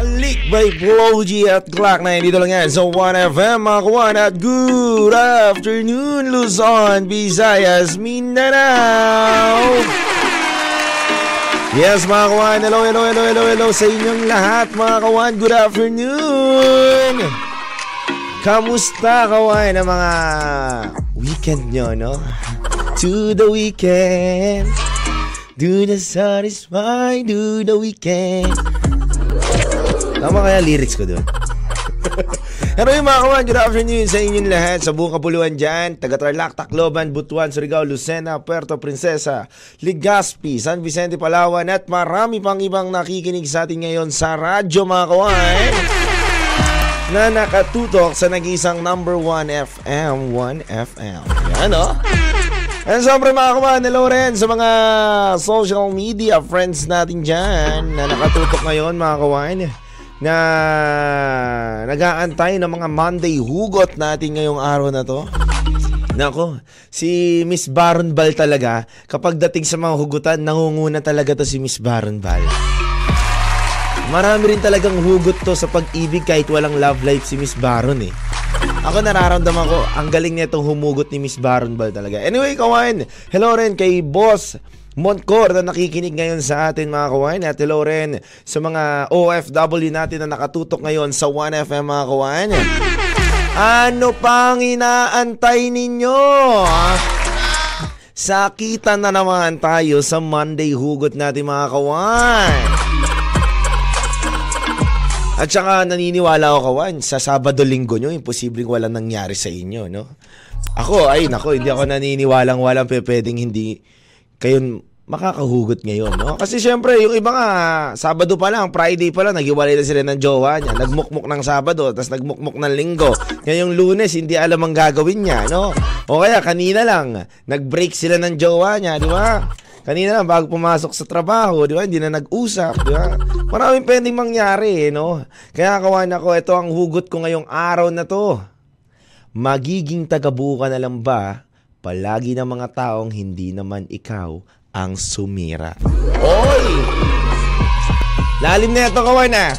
Halik by Floji at Clock 9 Dito lang yan. Sa 1FM mga kawan At good afternoon Luzon, Visayas, Mindanao. Yes mga kawan, hello, hello, hello, hello, hello sa inyong lahat mga kawan. Good afternoon. Kamusta kawan ang mga weekend nyo no? To the weekend. Do the satisfy, do the weekend Tama kaya lyrics ko doon. Hello yung mga kawan, good afternoon sa inyong lahat sa buong kapuluan dyan. Taga Tarlac, Tacloban, Butuan, Surigao, Lucena, Puerto Princesa, Legazpi, San Vicente, Palawan at marami pang ibang nakikinig sa atin ngayon sa radyo mga kawan na nakatutok sa nag-isang number 1 FM, 1 FM. Yan o. Oh. And sobrang mga kawan, hello rin sa mga social media friends natin dyan na nakatutok ngayon mga kawan na nag-aantay ng mga Monday hugot natin ngayong araw na to. Nako, si Miss Baron Bal talaga, kapag dating sa mga hugutan, nangunguna talaga to si Miss Baron Bal. Marami rin talagang hugot to sa pag-ibig kahit walang love life si Miss Baron eh. Ako nararamdaman ko, ang galing nitong humugot ni Miss Baron Bal talaga. Anyway, kawan, hello rin kay Boss Montcor na nakikinig ngayon sa atin mga kawain at hello rin sa mga OFW natin na nakatutok ngayon sa 1FM mga kawain. Ano pang inaantay ninyo? Sakitan na naman tayo sa Monday hugot natin mga kawan. At saka naniniwala ako kawan, sa Sabado-Linggo nyo, imposibleng walang nangyari sa inyo, no? Ako, ay nako, hindi ako naniniwalang walang pwedeng hindi kayo makakahugot ngayon, no? Kasi syempre, yung iba nga, Sabado pa lang, Friday pa lang, naghiwalay na sila ng jowa niya. Nagmukmuk ng Sabado, tapos nagmukmuk ng Linggo. Ngayong Lunes, hindi alam ang gagawin niya, no? O kaya, kanina lang, nag-break sila ng jowa niya, di ba? Kanina lang, bago pumasok sa trabaho, di ba? Hindi na nag-usap, di ba? Maraming pwedeng mangyari, eh, no? Kaya kawan ako, ito ang hugot ko ngayong araw na to. Magiging tagabuka na lang ba palagi ng mga taong hindi naman ikaw ang sumira. Oy! Lalim na ito, kawan ah.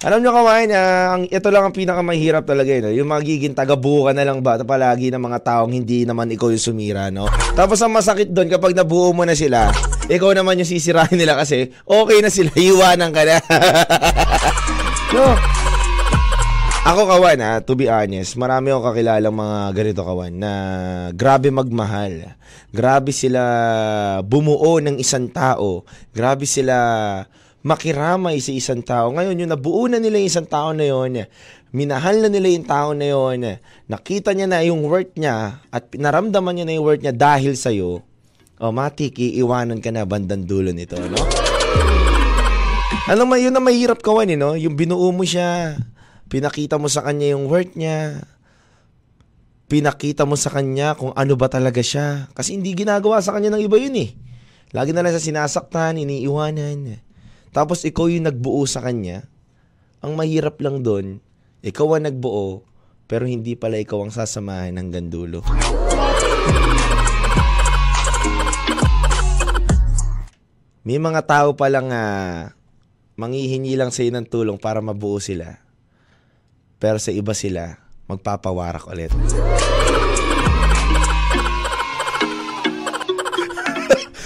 Alam nyo kawain, uh, ang, ito lang ang pinakamahirap talaga yun. Eh, yung magiging taga-buka na lang ba palagi ng mga taong hindi naman ikaw yung sumira, no? Tapos ang masakit doon kapag nabuo mo na sila, ikaw naman yung sisirahin nila kasi okay na sila, iwanan ka na. no? Ako kawan ha, to be honest, marami akong kakilalang mga ganito kawan na grabe magmahal. Grabe sila bumuo ng isang tao. Grabe sila makiramay sa isang tao. Ngayon, yung nabuo na nila yung isang tao na yon, minahal na nila yung tao na yon, nakita niya na yung worth niya at naramdaman niya na yung worth niya dahil sa'yo, o matik, iiwanan ka na bandang dulo nito, no? Ano ma, yun na mahirap kawan, eh, no? Yung binuo mo siya, Pinakita mo sa kanya yung worth niya. Pinakita mo sa kanya kung ano ba talaga siya. Kasi hindi ginagawa sa kanya ng iba yun eh. Lagi na lang sa sinasaktan, iniiwanan. Tapos ikaw yung nagbuo sa kanya. Ang mahirap lang doon, ikaw ang nagbuo, pero hindi pala ikaw ang sasamahan hanggang dulo. May mga tao palang uh, manghihingi lang sa ng tulong para mabuo sila. Pero sa iba sila, magpapawarak ulit.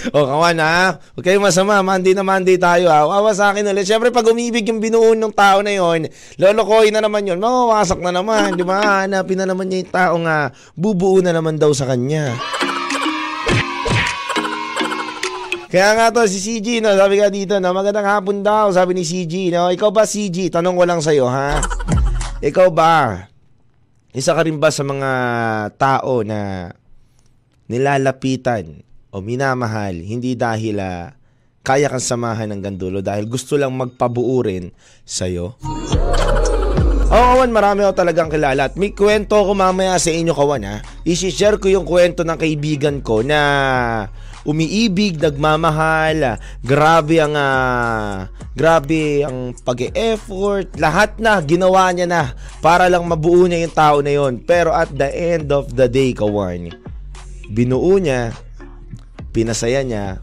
o, oh, kawan ha. Huwag kayong masama. Monday na Monday tayo ha. Wawa sa akin ulit. Siyempre, pag umibig yung binuo ng tao na yon, lolokoy na naman yon, mawawasak na naman. Di ba? Hanapin na naman niya yung tao nga bubuo na naman daw sa kanya. Kaya nga to, si CG, no, sabi ka dito, no, magandang hapon daw, sabi ni CG, no, ikaw ba CG? Tanong ko lang sa'yo, ha? Ikaw ba, isa ka rin ba sa mga tao na nilalapitan o minamahal hindi dahil uh, kaya kang samahan ng gandulo dahil gusto lang magpabuo rin sa'yo? Oo, kawan, marami ako talagang kilala. At may kwento ko mamaya sa inyo, kawan, ha. I-share ko yung kwento ng kaibigan ko na umiibig, nagmamahal, grabe ang ah, grabe ang pag-effort, lahat na ginawa niya na para lang mabuo niya yung tao na yon. Pero at the end of the day, kawan, binuo niya, pinasaya niya,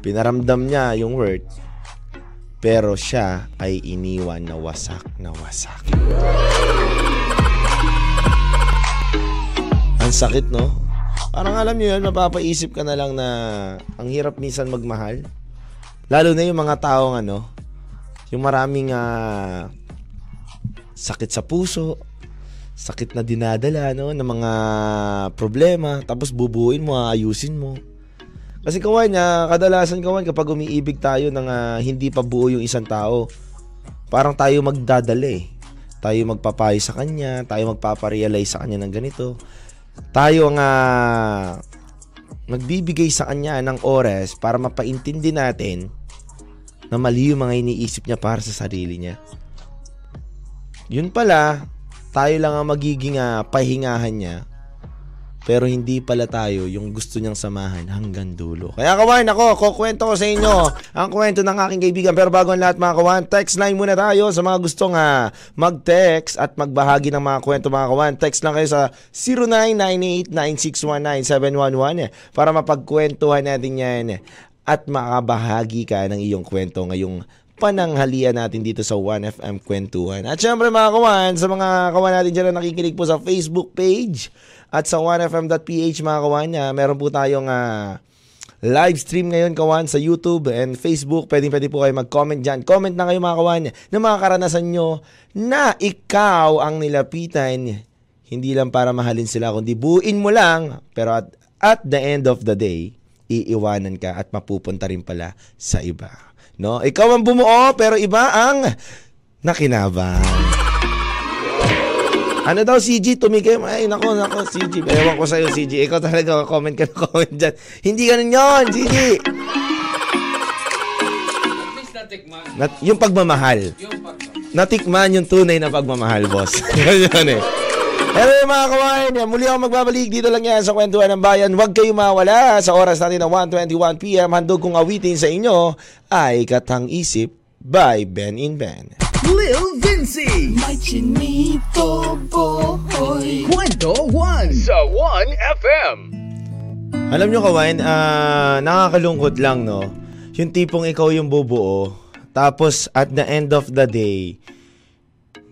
pinaramdam niya yung worth, pero siya ay iniwan na wasak na wasak. Ang sakit, no? Parang alam niyo yun, mapapaisip ka na lang na ang hirap minsan magmahal. Lalo na yung mga taong ano, yung maraming ah, sakit sa puso, sakit na dinadala, no, ng mga problema, tapos bubuin mo, ayusin mo. Kasi kawan niya, kadalasan kawan kapag umiibig tayo ng ah, hindi pa buo yung isang tao, parang tayo magdadala eh. Tayo magpapayo sa kanya, tayo magpaparealize sa kanya ng ganito. Tayo ang ah, nagbibigay sa kanya ng oras para mapaintindi natin na mali yung mga iniisip niya para sa sarili niya. Yun pala, tayo lang ang magiging ah, pahingahan niya pero hindi pala tayo yung gusto niyang samahan hanggang dulo. Kaya kawan, ako, kukwento ko sa inyo ang kwento ng aking kaibigan. Pero bago ang lahat mga kawan, text line muna tayo sa mga gustong uh, mag-text at magbahagi ng mga kwento mga kawan. Text lang kayo sa 0998-9619711 eh, para mapagkwentuhan natin yan eh, at makabahagi ka ng iyong kwento ngayong pananghalian natin dito sa 1FM Kwentuhan. At syempre mga kawan, sa mga kawan natin dyan na nakikinig po sa Facebook page at sa 1FM.ph mga kawan, uh, meron po tayong uh, live stream ngayon kawan sa YouTube and Facebook. Pwede pwede po kayo mag-comment dyan. Comment na kayo mga kawan ng mga karanasan nyo na ikaw ang nilapitan. Hindi lang para mahalin sila, kundi buuin mo lang. Pero at, at the end of the day, iiwanan ka at mapupunta rin pala sa iba. No? Ikaw ang bumuo pero iba ang nakinabang. Ano daw CG, tumigay mo. Ay, nako, nako, CG. Ewan ko sa'yo, CG. Ikaw talaga, comment ka na comment dyan. Hindi ganun yon CG. Nat yung pagmamahal. Natikman yung tunay na pagmamahal, boss. Yan eh. Yung mga kawain, muli ako magbabalik dito lang yan sa kwentuhan ng bayan. Huwag kayo mawala sa oras natin ng 1.21pm. Handog kong awitin sa inyo ay Katang Isip by Ben in Ben. Lil Vinci May chinito boy Kwento 1 Sa 1FM Alam nyo kawain, ah, nakakalungkot lang no. Yung tipong ikaw yung bubuo, tapos at the end of the day,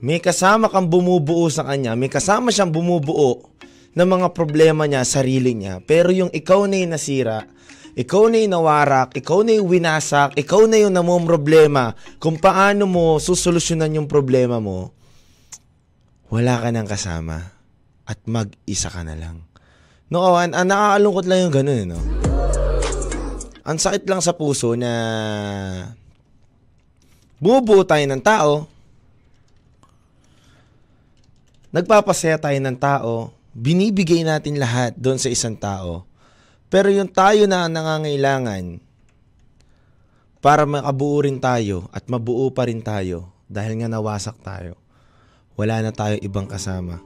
may kasama kang bumubuo sa kanya, may kasama siyang bumubuo ng mga problema niya, sarili niya. Pero yung ikaw na yung nasira, ikaw na yung nawarak, ikaw na yung winasak, ikaw na yung namumroblema kung paano mo susolusyonan yung problema mo, wala ka nang kasama at mag-isa ka na lang. No, kawan, ah, nakakalungkot lang yung ganun, eh, no? Ang sakit lang sa puso na bumubuo tayo ng tao, nagpapasaya tayo ng tao, binibigay natin lahat doon sa isang tao. Pero yung tayo na nangangailangan para makabuo rin tayo at mabuo pa rin tayo dahil nga nawasak tayo, wala na tayo ibang kasama.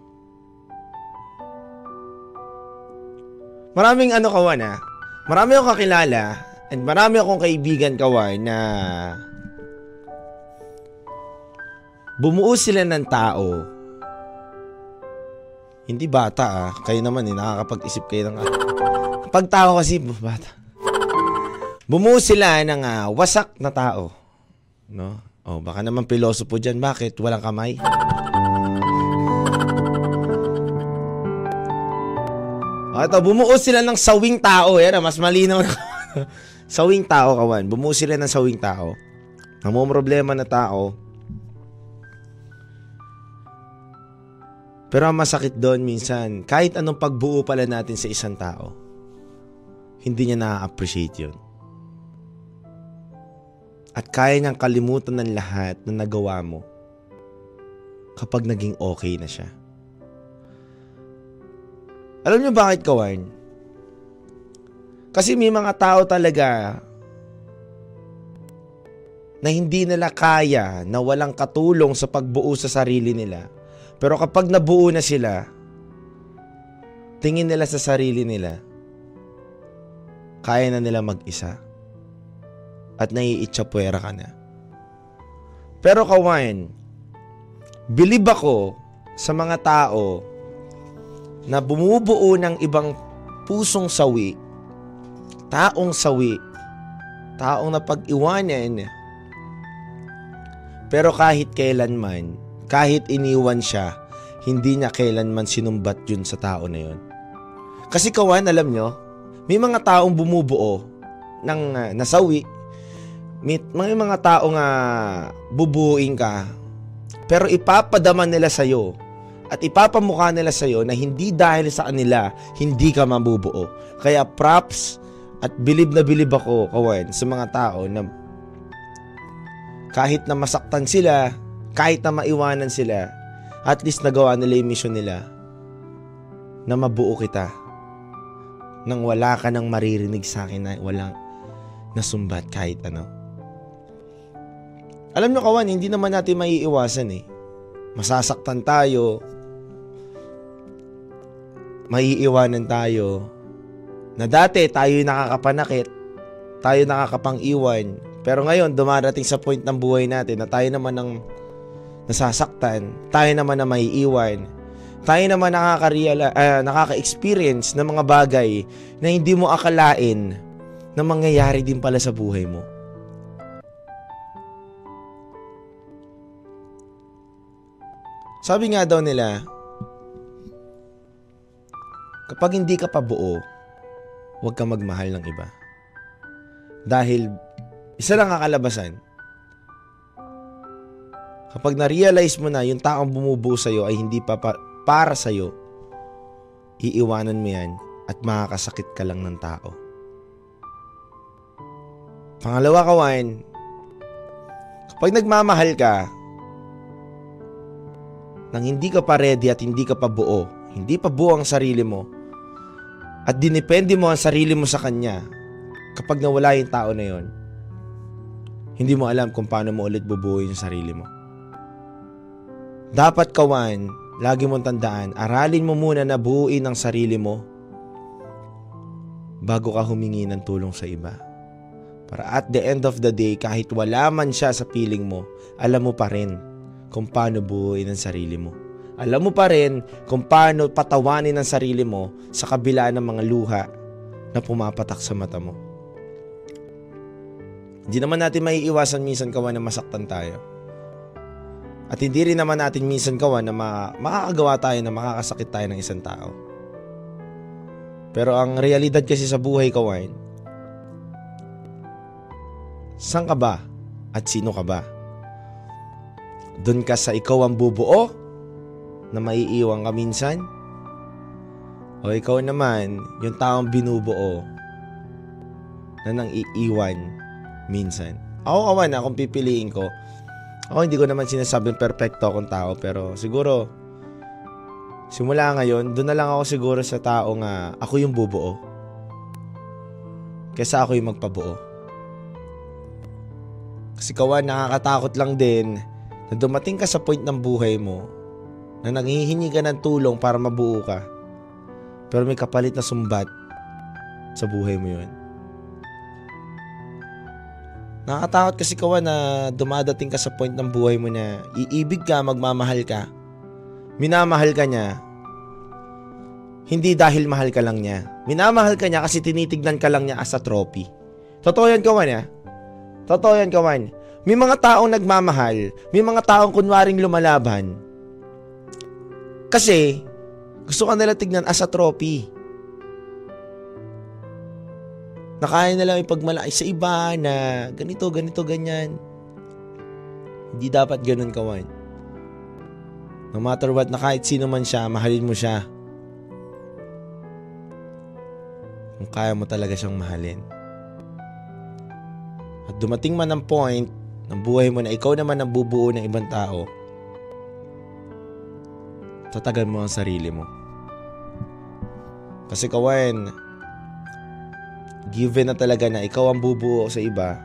Maraming ano kawan ha, marami akong kakilala and marami akong kaibigan kawan na bumuo sila ng tao hindi bata ah. Kayo naman eh, nakakapag-isip kayo ng... Pag tao kasi, bata. Bumuo sila ng uh, wasak na tao. No? Oh, baka naman pilosopo dyan. Bakit? Walang kamay? Oh, ito, bumuo sila ng sawing tao. Yan, mas malinaw na. sawing tao, kawan. Bumuo sila ng sawing tao. Ang problema na tao, Pero ang masakit doon minsan, kahit anong pagbuo pala natin sa isang tao, hindi niya na-appreciate yun. At kaya niyang kalimutan ng lahat na nagawa mo kapag naging okay na siya. Alam niyo bakit, Kawan? Kasi may mga tao talaga na hindi nila kaya na walang katulong sa pagbuo sa sarili nila pero kapag nabuo na sila, tingin nila sa sarili nila, kaya na nila mag-isa. At naiitsapwera ka na. Pero kawain, bilib ako sa mga tao na bumubuo ng ibang pusong sawi, taong sawi, taong napag-iwanan, pero kahit kailanman, kahit iniwan siya, hindi niya kailanman sinumbat yun sa tao na yun. Kasi kawan, alam nyo, may mga taong bumubuo ng uh, nasawi, may, may mga taong uh, bubuuin ka, pero ipapadama nila sa'yo at ipapamukha nila sa'yo na hindi dahil sa kanila, hindi ka mabubuo. Kaya props at bilib na bilib ako, kawan, sa mga tao na kahit na masaktan sila, kahit na maiwanan sila, at least nagawa nila yung mission nila na mabuo kita nang wala ka nang maririnig sa akin na walang nasumbat kahit ano. Alam nyo kawan, hindi naman natin maiiwasan eh. Masasaktan tayo, maiiwanan tayo, na dati tayo nakakapanakit, tayo nakakapang-iwan, pero ngayon dumarating sa point ng buhay natin na tayo naman ang nasasaktan, tayo naman na maiiwan, tayo naman nakaka-real, uh, nakaka-experience ng mga bagay na hindi mo akalain na mangyayari din pala sa buhay mo. Sabi nga daw nila, kapag hindi ka pa buo, huwag ka magmahal ng iba. Dahil isa lang kakalabasan, kapag na-realize mo na yung taong bumubuo sa'yo ay hindi pa pa para sa'yo, iiwanan mo yan at makakasakit ka lang ng tao. Pangalawa, kawan, kapag nagmamahal ka, nang hindi ka pa ready at hindi ka pa buo, hindi pa buo ang sarili mo, at dinepende mo ang sarili mo sa kanya, kapag nawala yung tao na yon, hindi mo alam kung paano mo ulit bubuo yung sarili mo. Dapat kawan, Lagi mong tandaan, aralin mo muna na buuin ang sarili mo bago ka humingi ng tulong sa iba. Para at the end of the day, kahit wala man siya sa piling mo, alam mo pa rin kung paano buuin ang sarili mo. Alam mo pa rin kung paano patawanin ang sarili mo sa kabila ng mga luha na pumapatak sa mata mo. Hindi naman natin maiiwasan minsan kawan na masaktan tayo. At hindi rin naman natin minsan kawan na ma- makakagawa tayo na makakasakit tayo ng isang tao. Pero ang realidad kasi sa buhay kawan, saan ka ba at sino ka ba? Doon ka sa ikaw ang bubuo na maiiwan ka minsan? O ikaw naman, yung taong binubuo na nang iiwan minsan. Ako kawan na kung pipiliin ko, ako hindi ko naman sinasabing perfecto akong tao pero siguro simula ngayon, doon na lang ako siguro sa tao nga ako yung bubuo. Kesa ako yung magpabuo. Kasi kawan, nakakatakot lang din na dumating ka sa point ng buhay mo na nanghihingi ka ng tulong para mabuo ka. Pero may kapalit na sumbat sa buhay mo yun. Nakakatakot kasi kawan na dumadating ka sa point ng buhay mo na iibig ka, magmamahal ka. Minamahal ka niya. Hindi dahil mahal ka lang niya. Minamahal ka niya kasi tinitignan ka lang niya as a trophy. Totoo yan kawan ya. Totoo yan kawan. May mga taong nagmamahal. May mga taong kunwaring lumalaban. Kasi gusto ka nila tignan as a trophy na kaya na lang ipagmalaki sa iba na ganito, ganito, ganyan. Hindi dapat ganun kawan. No matter what, na kahit sino man siya, mahalin mo siya. Kung kaya mo talaga siyang mahalin. At dumating man ang point ng buhay mo na ikaw naman ang bubuo ng ibang tao, tatagan mo ang sarili mo. Kasi kawan, given na talaga na ikaw ang bubuo sa iba,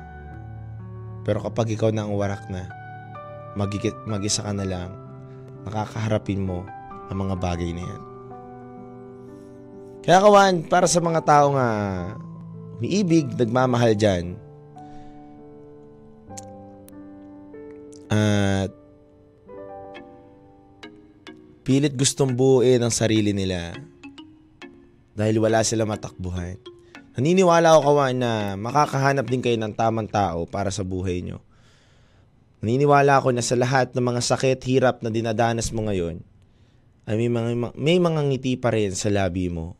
pero kapag ikaw na ang warak na, mag- mag-isa ka na lang, nakakaharapin mo ang mga bagay na yan. Kaya kawan, para sa mga tao nga umiibig, nagmamahal dyan. At pilit gustong buuin ang sarili nila dahil wala sila matakbuhan. Naniniwala ako kawan na makakahanap din kayo ng tamang tao para sa buhay nyo. Naniniwala ako na sa lahat ng mga sakit, hirap na dinadanas mo ngayon, ay may mga, may mga ngiti pa rin sa labi mo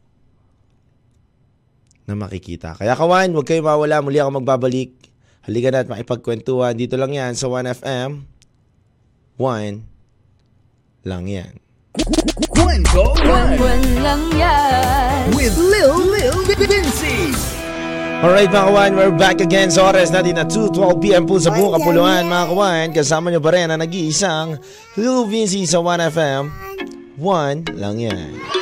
na makikita. Kaya kawan, huwag kayo mawala. Muli ako magbabalik. Halika na at makipagkwentuhan. Dito lang yan sa 1FM. 1 lang yan. Kwento One Buwan lang yan with Lil Lil Vinci. Alright mga kawan, we're back again sa oras natin na 2.12pm po sa buong kapuluan mga kawan. Kasama nyo pa rin ang nag-iisang Lil Vinci sa 1FM. 1 lang yan.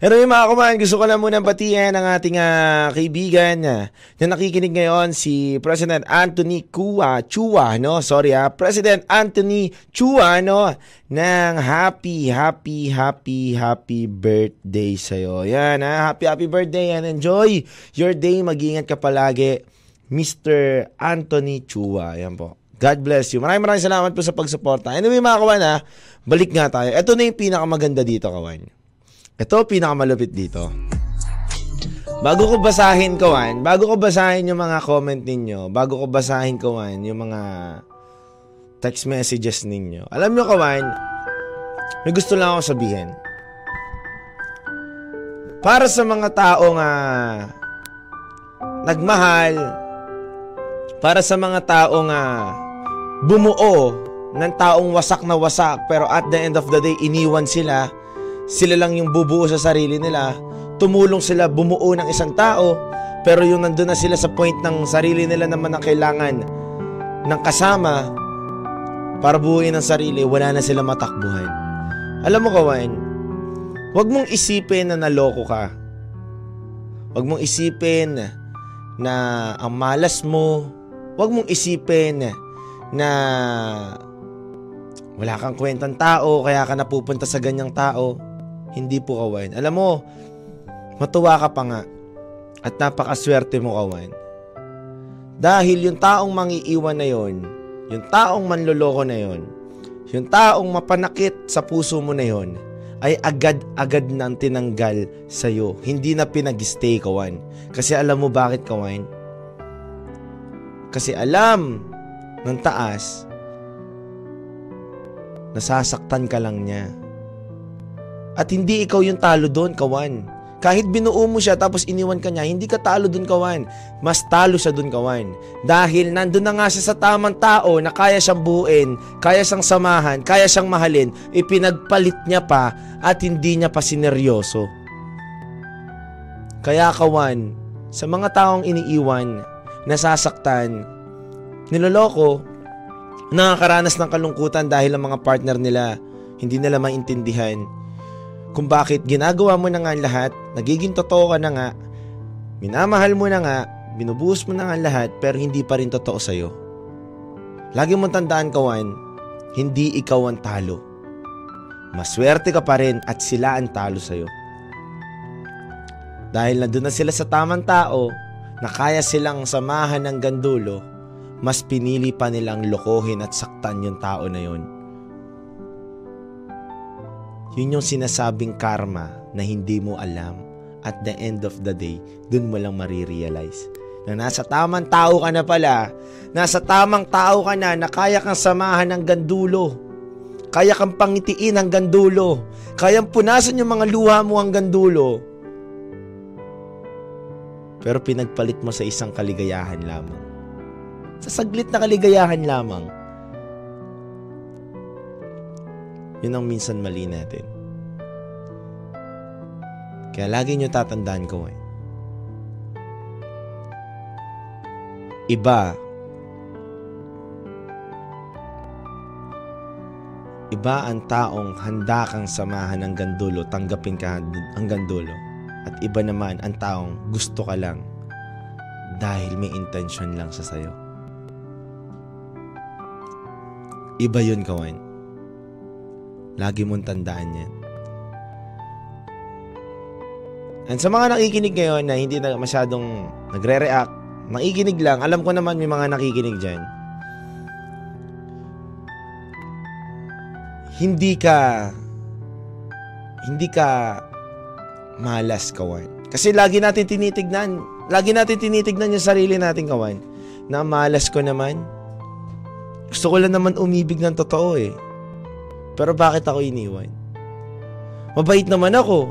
Pero yung mga kumain, gusto ko lang muna batiin ang ating uh, kaibigan uh, na nakikinig ngayon, si President Anthony Kua, Chua, no? Sorry ah, President Anthony Chua, no? Ng happy, happy, happy, happy birthday sa'yo. Yan ha, happy, happy birthday and enjoy your day. Mag-ingat ka palagi, Mr. Anthony Chua. Yan po. God bless you. Maraming maraming salamat po sa pagsuporta. Anyway mga kawan ha, balik nga tayo. Ito na yung pinakamaganda dito kawan. Ito, pinakamalupit dito. Bago ko basahin, Kawan, bago ko basahin yung mga comment ninyo, bago ko basahin, Kawan, yung mga text messages ninyo. Alam nyo, Kawan, may gusto lang ako sabihin. Para sa mga taong uh, nagmahal, para sa mga taong uh, bumuo ng taong wasak na wasak, pero at the end of the day, iniwan sila, sila lang yung bubuo sa sarili nila, tumulong sila bumuo ng isang tao, pero yung nandun na sila sa point ng sarili nila naman ang kailangan ng kasama para buuin ang sarili, wala na sila matakbuhan. Alam mo kawan, huwag mong isipin na naloko ka. Huwag mong isipin na ang malas mo. Huwag mong isipin na wala kang kwentang tao kaya ka napupunta sa ganyang tao. Hindi po kawan. Alam mo, matuwa ka pa nga. At napakaswerte mo kawan. Dahil yung taong mangiiwan na yon, yung taong manloloko na yon, yung taong mapanakit sa puso mo na yon, ay agad-agad nang tinanggal sa'yo. Hindi na pinag-stay kawan. Kasi alam mo bakit kawan? Kasi alam ng taas, nasasaktan ka lang niya. At hindi ikaw yung talo doon, kawan. Kahit binuo mo siya tapos iniwan ka niya, hindi ka talo doon, kawan. Mas talo siya doon, kawan. Dahil nandun na nga siya sa tamang tao na kaya siyang buuin, kaya siyang samahan, kaya siyang mahalin, ipinagpalit niya pa at hindi niya pa sineryoso. Kaya kawan, sa mga taong iniiwan, nasasaktan, niloloko, nakakaranas ng kalungkutan dahil ang mga partner nila hindi nila maintindihan kung bakit ginagawa mo na nga lahat, nagiging totoo ka na nga, minamahal mo na nga, binubuhos mo na nga lahat, pero hindi pa rin totoo sa'yo. Lagi mong tandaan, kawan, hindi ikaw ang talo. Maswerte ka pa rin at sila ang talo sa'yo. Dahil nandun na sila sa tamang tao, na kaya silang samahan ng gandulo, mas pinili pa nilang lokohin at saktan yung tao na yun yun yung sinasabing karma na hindi mo alam. At the end of the day, dun mo lang marirealize na nasa tamang tao ka na pala, nasa tamang tao ka na na kaya kang samahan ng gandulo. Kaya kang pangitiin hanggang dulo. Kayang punasan yung mga luha mo hanggang dulo. Pero pinagpalit mo sa isang kaligayahan lamang. Sa saglit na kaligayahan lamang Yun ang minsan mali natin. Kaya lagi nyo tatandaan ko eh. Iba, iba ang taong handa kang samahan ng gandulo, tanggapin ka hanggang dulo. At iba naman ang taong gusto ka lang dahil may intention lang sa sayo. Iba yun, kawan. Lagi mong tandaan yan. And sa mga nakikinig ngayon na hindi na masyadong nagre-react, nakikinig lang, alam ko naman may mga nakikinig dyan. Hindi ka hindi ka malas kawan. Kasi lagi natin tinitignan, lagi natin tinitignan yung sarili natin kawan. Na malas ko naman. Gusto ko lang naman umibig ng totoo eh. Pero bakit ako iniwan? Mabait naman ako.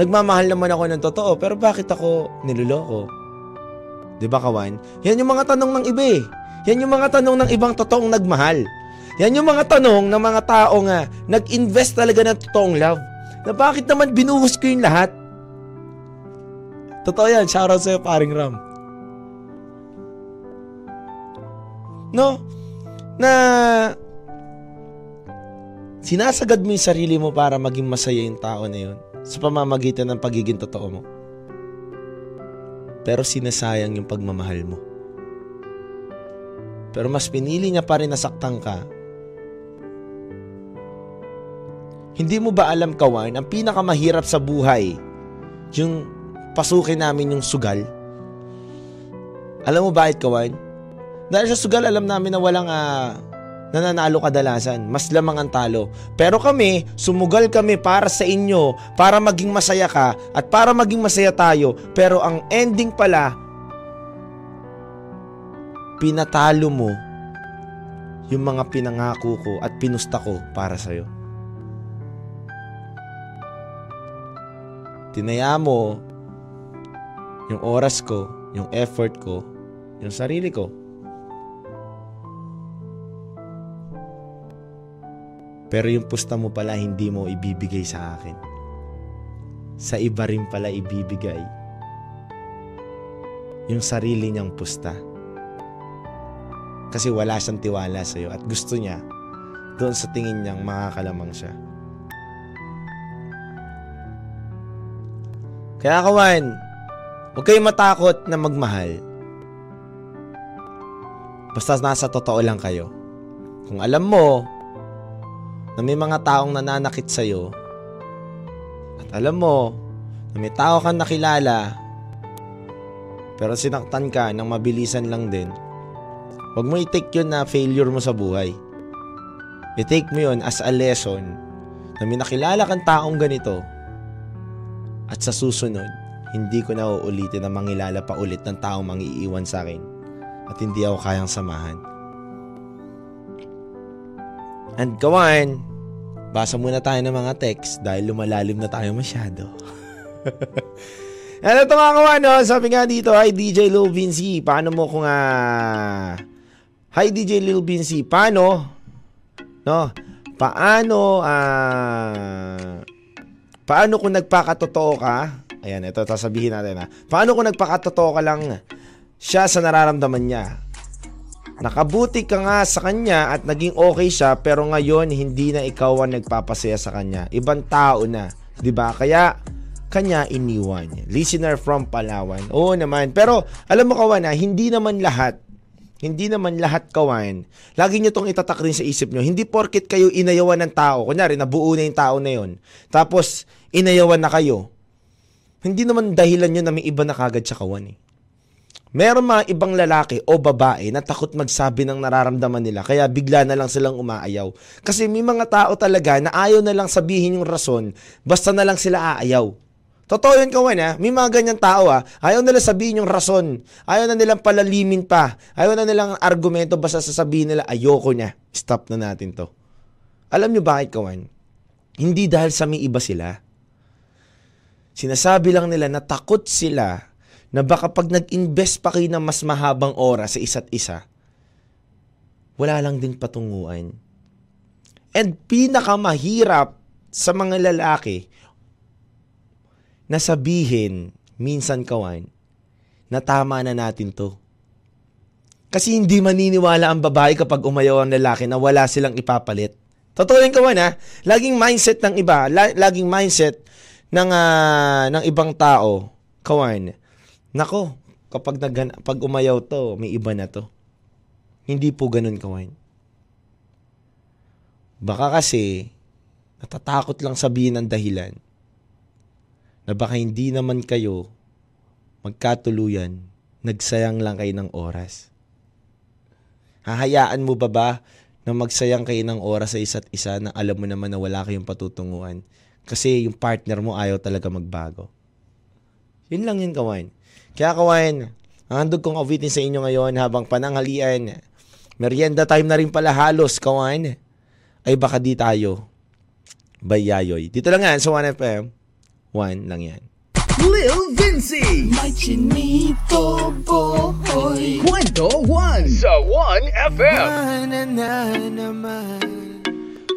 Nagmamahal naman ako ng totoo, pero bakit ako niloloko? 'Di ba kawan? Yan yung mga tanong ng iba eh. Yan yung mga tanong ng ibang totoong nagmahal. Yan yung mga tanong ng mga tao nga nag-invest talaga ng totoong love. Na bakit naman binuhos ko yung lahat? Totoo yan. Shoutout sa'yo, paring Ram. No? Na sinasagad mo yung sarili mo para maging masaya yung tao na yun sa pamamagitan ng pagiging totoo mo. Pero sinasayang yung pagmamahal mo. Pero mas pinili niya pa rin nasaktan ka. Hindi mo ba alam, Kawan, ang pinakamahirap sa buhay, yung pasukin namin yung sugal? Alam mo bakit, Kawan? Dahil sa sugal, alam namin na walang uh, nananalo kadalasan. Mas lamang ang talo. Pero kami, sumugal kami para sa inyo, para maging masaya ka, at para maging masaya tayo. Pero ang ending pala, pinatalo mo yung mga pinangako ko at pinusta ko para sa'yo. Tinaya mo yung oras ko, yung effort ko, yung sarili ko Pero yung pusta mo pala hindi mo ibibigay sa akin. Sa iba rin pala ibibigay. Yung sarili niyang pusta. Kasi wala siyang tiwala sa'yo at gusto niya doon sa tingin niyang makakalamang siya. Kaya kawan, huwag kayong matakot na magmahal. Basta nasa totoo lang kayo. Kung alam mo na may mga taong nananakit sa'yo at alam mo na may tao kang nakilala pero sinaktan ka ng mabilisan lang din, huwag mo i-take yun na failure mo sa buhay. I-take mo yun as a lesson na may nakilala kang taong ganito at sa susunod, hindi ko na uulitin na mangilala pa ulit ng taong mangiiwan sa akin at hindi ako kayang samahan. And kawan, basa muna tayo ng mga text dahil lumalalim na tayo masyado. Ano ito mga kawan, no? sabi nga dito, Hi DJ Lil Vinci, paano mo kung uh... Hi DJ Lil Vinci, paano? No? Paano, uh... paano kung nagpakatotoo ka? Ayan, ito, sasabihin natin ha. Paano kung nagpakatotoo ka lang siya sa nararamdaman niya? Nakabuti ka nga sa kanya at naging okay siya pero ngayon hindi na ikaw ang nagpapasaya sa kanya. Ibang tao na, 'di ba? Kaya kanya iniwan. Listener from Palawan. Oo naman. Pero alam mo kawan ha, hindi naman lahat hindi naman lahat kawan. Lagi nyo tong itatak rin sa isip nyo. Hindi porket kayo inayawan ng tao. Kunyari, nabuo na yung tao na yon. Tapos, inayawan na kayo. Hindi naman dahilan nyo na may iba na kagad sa kawan eh. Meron mga ibang lalaki o babae na takot magsabi ng nararamdaman nila kaya bigla na lang silang umaayaw. Kasi may mga tao talaga na ayaw na lang sabihin yung rason basta na lang sila aayaw. Totoo yun kawan ha. May mga ganyan tao ha. Ayaw nila sabihin yung rason. Ayaw na nilang palalimin pa. Ayaw na nilang argumento basta sasabihin nila ayoko niya. Stop na natin to. Alam nyo bakit kawan? Hindi dahil sa may iba sila. Sinasabi lang nila na takot sila na baka pag nag-invest pa kayo ng mas mahabang oras sa isa't isa, wala lang din patunguan. And pinakamahirap sa mga lalaki na sabihin, minsan kawan, na tama na natin to. Kasi hindi maniniwala ang babae kapag umayaw ang lalaki na wala silang ipapalit. Totoo rin kawan ha. Laging mindset ng iba, laging mindset ng, uh, ng ibang tao, kawan, Nako, kapag nag pag umayaw to, may iba na to. Hindi po ganun kawain. Baka kasi natatakot lang sabihin ang dahilan na baka hindi naman kayo magkatuluyan, nagsayang lang kayo ng oras. Hahayaan mo ba ba na magsayang kayo ng oras sa isa't isa na alam mo naman na wala kayong patutunguhan kasi yung partner mo ayaw talaga magbago? Yun lang yun, kawain. Kaya kawain, ang handog kong awitin sa inyo ngayon habang pananghalian, merienda time na rin pala halos, kawain, ay baka di tayo bayayoy. Dito lang yan sa 1FM. 1 lang yan. Lil Vinci. May chinito boy Kwento 1 sa 1FM.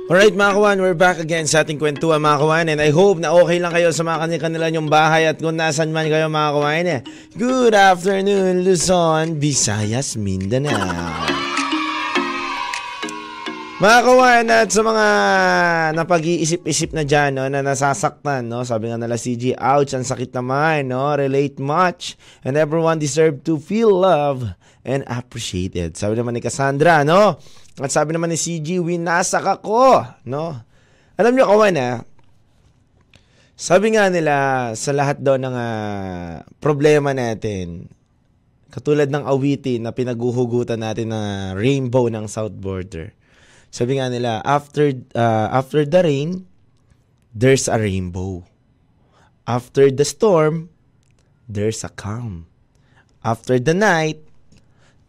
Alright mga kawan, we're back again sa ating kwentuhan mga kawan and I hope na okay lang kayo sa mga kanila nyong bahay at kung nasan man kayo mga kawan. Good afternoon Luzon, Visayas, Mindanao. Mga kawan at sa mga napag-iisip-isip na dyan, no, na nasasaktan, no, sabi nga nila CG, ouch, ang sakit naman, no, relate much, and everyone deserve to feel love and appreciated. Sabi naman ni Cassandra, no, at sabi naman ni CG, winasak ako, no. Alam niyo kawan, ah, sabi nga nila sa lahat daw ng ah, problema natin, katulad ng awitin na pinaguhugutan natin na rainbow ng South Border, sabi nga nila, after, uh, after the rain, there's a rainbow. After the storm, there's a calm. After the night,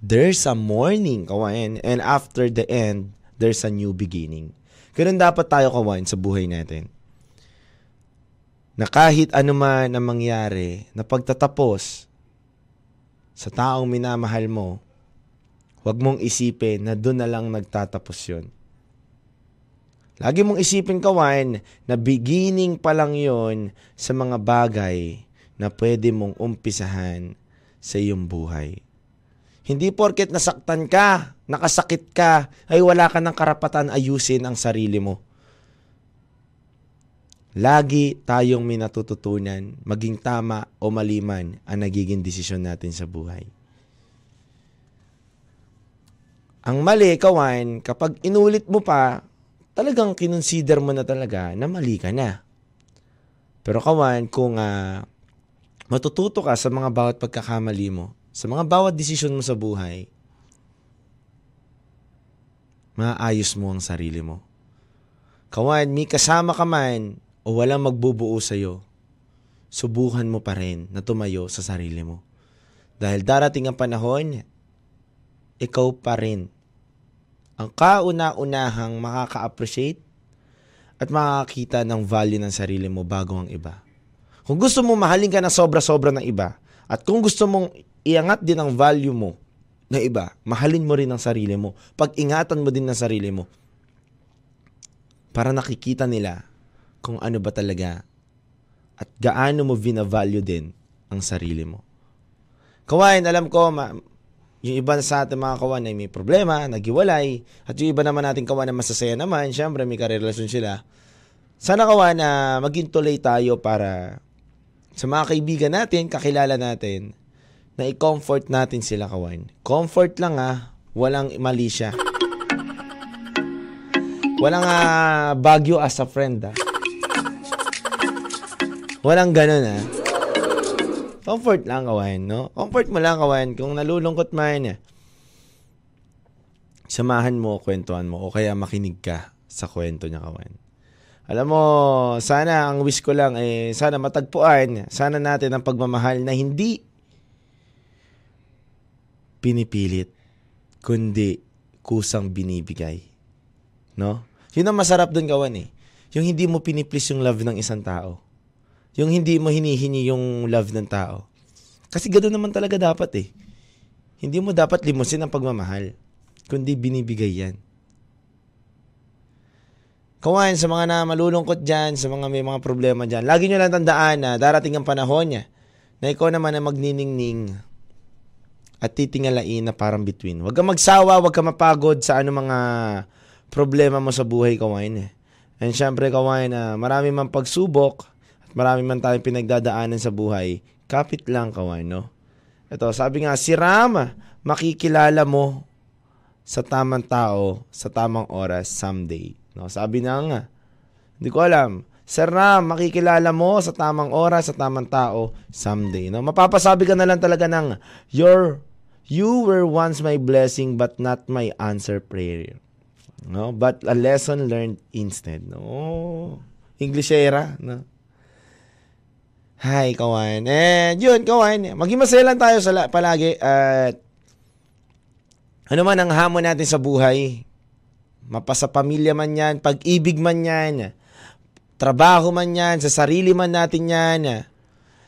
there's a morning, kawain. And after the end, there's a new beginning. Ganun dapat tayo, kawain, sa buhay natin. Na kahit ano man ang mangyari, na pagtatapos sa taong minamahal mo, huwag mong isipin na doon na lang nagtatapos yun. Lagi mong isipin kawan na beginning pa lang yon sa mga bagay na pwede mong umpisahan sa iyong buhay. Hindi porket nasaktan ka, nakasakit ka, ay wala ka ng karapatan ayusin ang sarili mo. Lagi tayong minatututunan, maging tama o maliman ang nagiging desisyon natin sa buhay. Ang mali, kawan, kapag inulit mo pa, talagang kinonsider mo na talaga na mali ka na. Pero kawan, kung uh, matututo ka sa mga bawat pagkakamali mo, sa mga bawat desisyon mo sa buhay, maayos mo ang sarili mo. Kawan, may kasama ka man o walang magbubuo sa'yo, subukan mo pa rin na tumayo sa sarili mo. Dahil darating ang panahon, ikaw pa rin ang kauna-unahang makaka-appreciate at makakita ng value ng sarili mo bago ang iba. Kung gusto mo mahalin ka ng sobra-sobra ng iba, at kung gusto mong iangat din ang value mo na iba, mahalin mo rin ang sarili mo. Pag-ingatan mo din ang sarili mo. Para nakikita nila kung ano ba talaga at gaano mo vina-value din ang sarili mo. Kawain, alam ko, ma- yung iba sa ating mga kawan ay may problema, nagiwalay, at yung iba naman nating kawan na masasaya naman, syempre may karelasyon sila. Sana kawan na maging tuloy tayo para sa mga kaibigan natin, kakilala natin, na i-comfort natin sila kawan. Comfort lang ah, walang mali siya. Walang uh, bagyo as a friend ah. Walang ganun ah. Comfort lang, kawan, no? Comfort mo lang, kawan. Kung nalulungkot man, samahan mo, kwentuhan mo, o kaya makinig ka sa kwento niya, kawan. Alam mo, sana ang wish ko lang eh, sana matagpuan, sana natin ang pagmamahal na hindi pinipilit, kundi kusang binibigay. No? Yun ang masarap dun, kawan eh. Yung hindi mo piniplis yung love ng isang tao. Yung hindi mo hinihingi yung love ng tao. Kasi ganoon naman talaga dapat eh. Hindi mo dapat limusin ang pagmamahal. Kundi binibigay yan. Kawan, sa mga na malulungkot dyan, sa mga may mga problema dyan, lagi nyo lang tandaan na darating ang panahon niya na ikaw naman na magniningning at titingalain na parang between. Huwag kang magsawa, huwag kang mapagod sa ano mga problema mo sa buhay, kawain. Eh. And syempre, kawain, na marami mang pagsubok, marami man tayong pinagdadaanan sa buhay, kapit lang kawan, no? Ito, sabi nga, si Ram, makikilala mo sa tamang tao, sa tamang oras, someday. No? Sabi na nga, hindi ko alam, Sir Ram, makikilala mo sa tamang oras, sa tamang tao someday. No? Mapapasabi ka na lang talaga ng, Your, you were once my blessing but not my answer prayer. No? But a lesson learned instead. No? Englishera. No? Hi, kawan. Eh, yun, kawan. Maging masaya lang tayo sa la- palagi. At ano man ang hamon natin sa buhay, mapasa pamilya man yan, pag-ibig man yan, trabaho man yan, sa sarili man natin yan,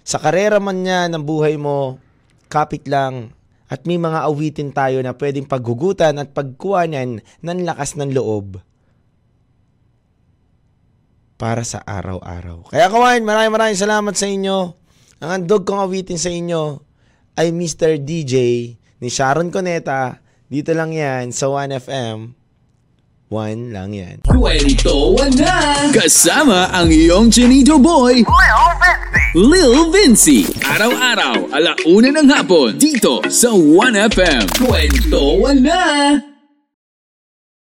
sa karera man yan ng buhay mo, kapit lang. At may mga awitin tayo na pwedeng paghugutan at pagkuhanan ng lakas ng loob para sa araw-araw. Kaya kawan, maraming maraming salamat sa inyo. Ang handog kong awitin sa inyo ay Mr. DJ ni Sharon Coneta. Dito lang yan sa 1FM. One lang yan. Kwentuhan na! Kasama ang iyong Chinito Boy, Lil Vinci. Araw-araw, alauna ng hapon, dito sa 1FM. Kwentuhan na!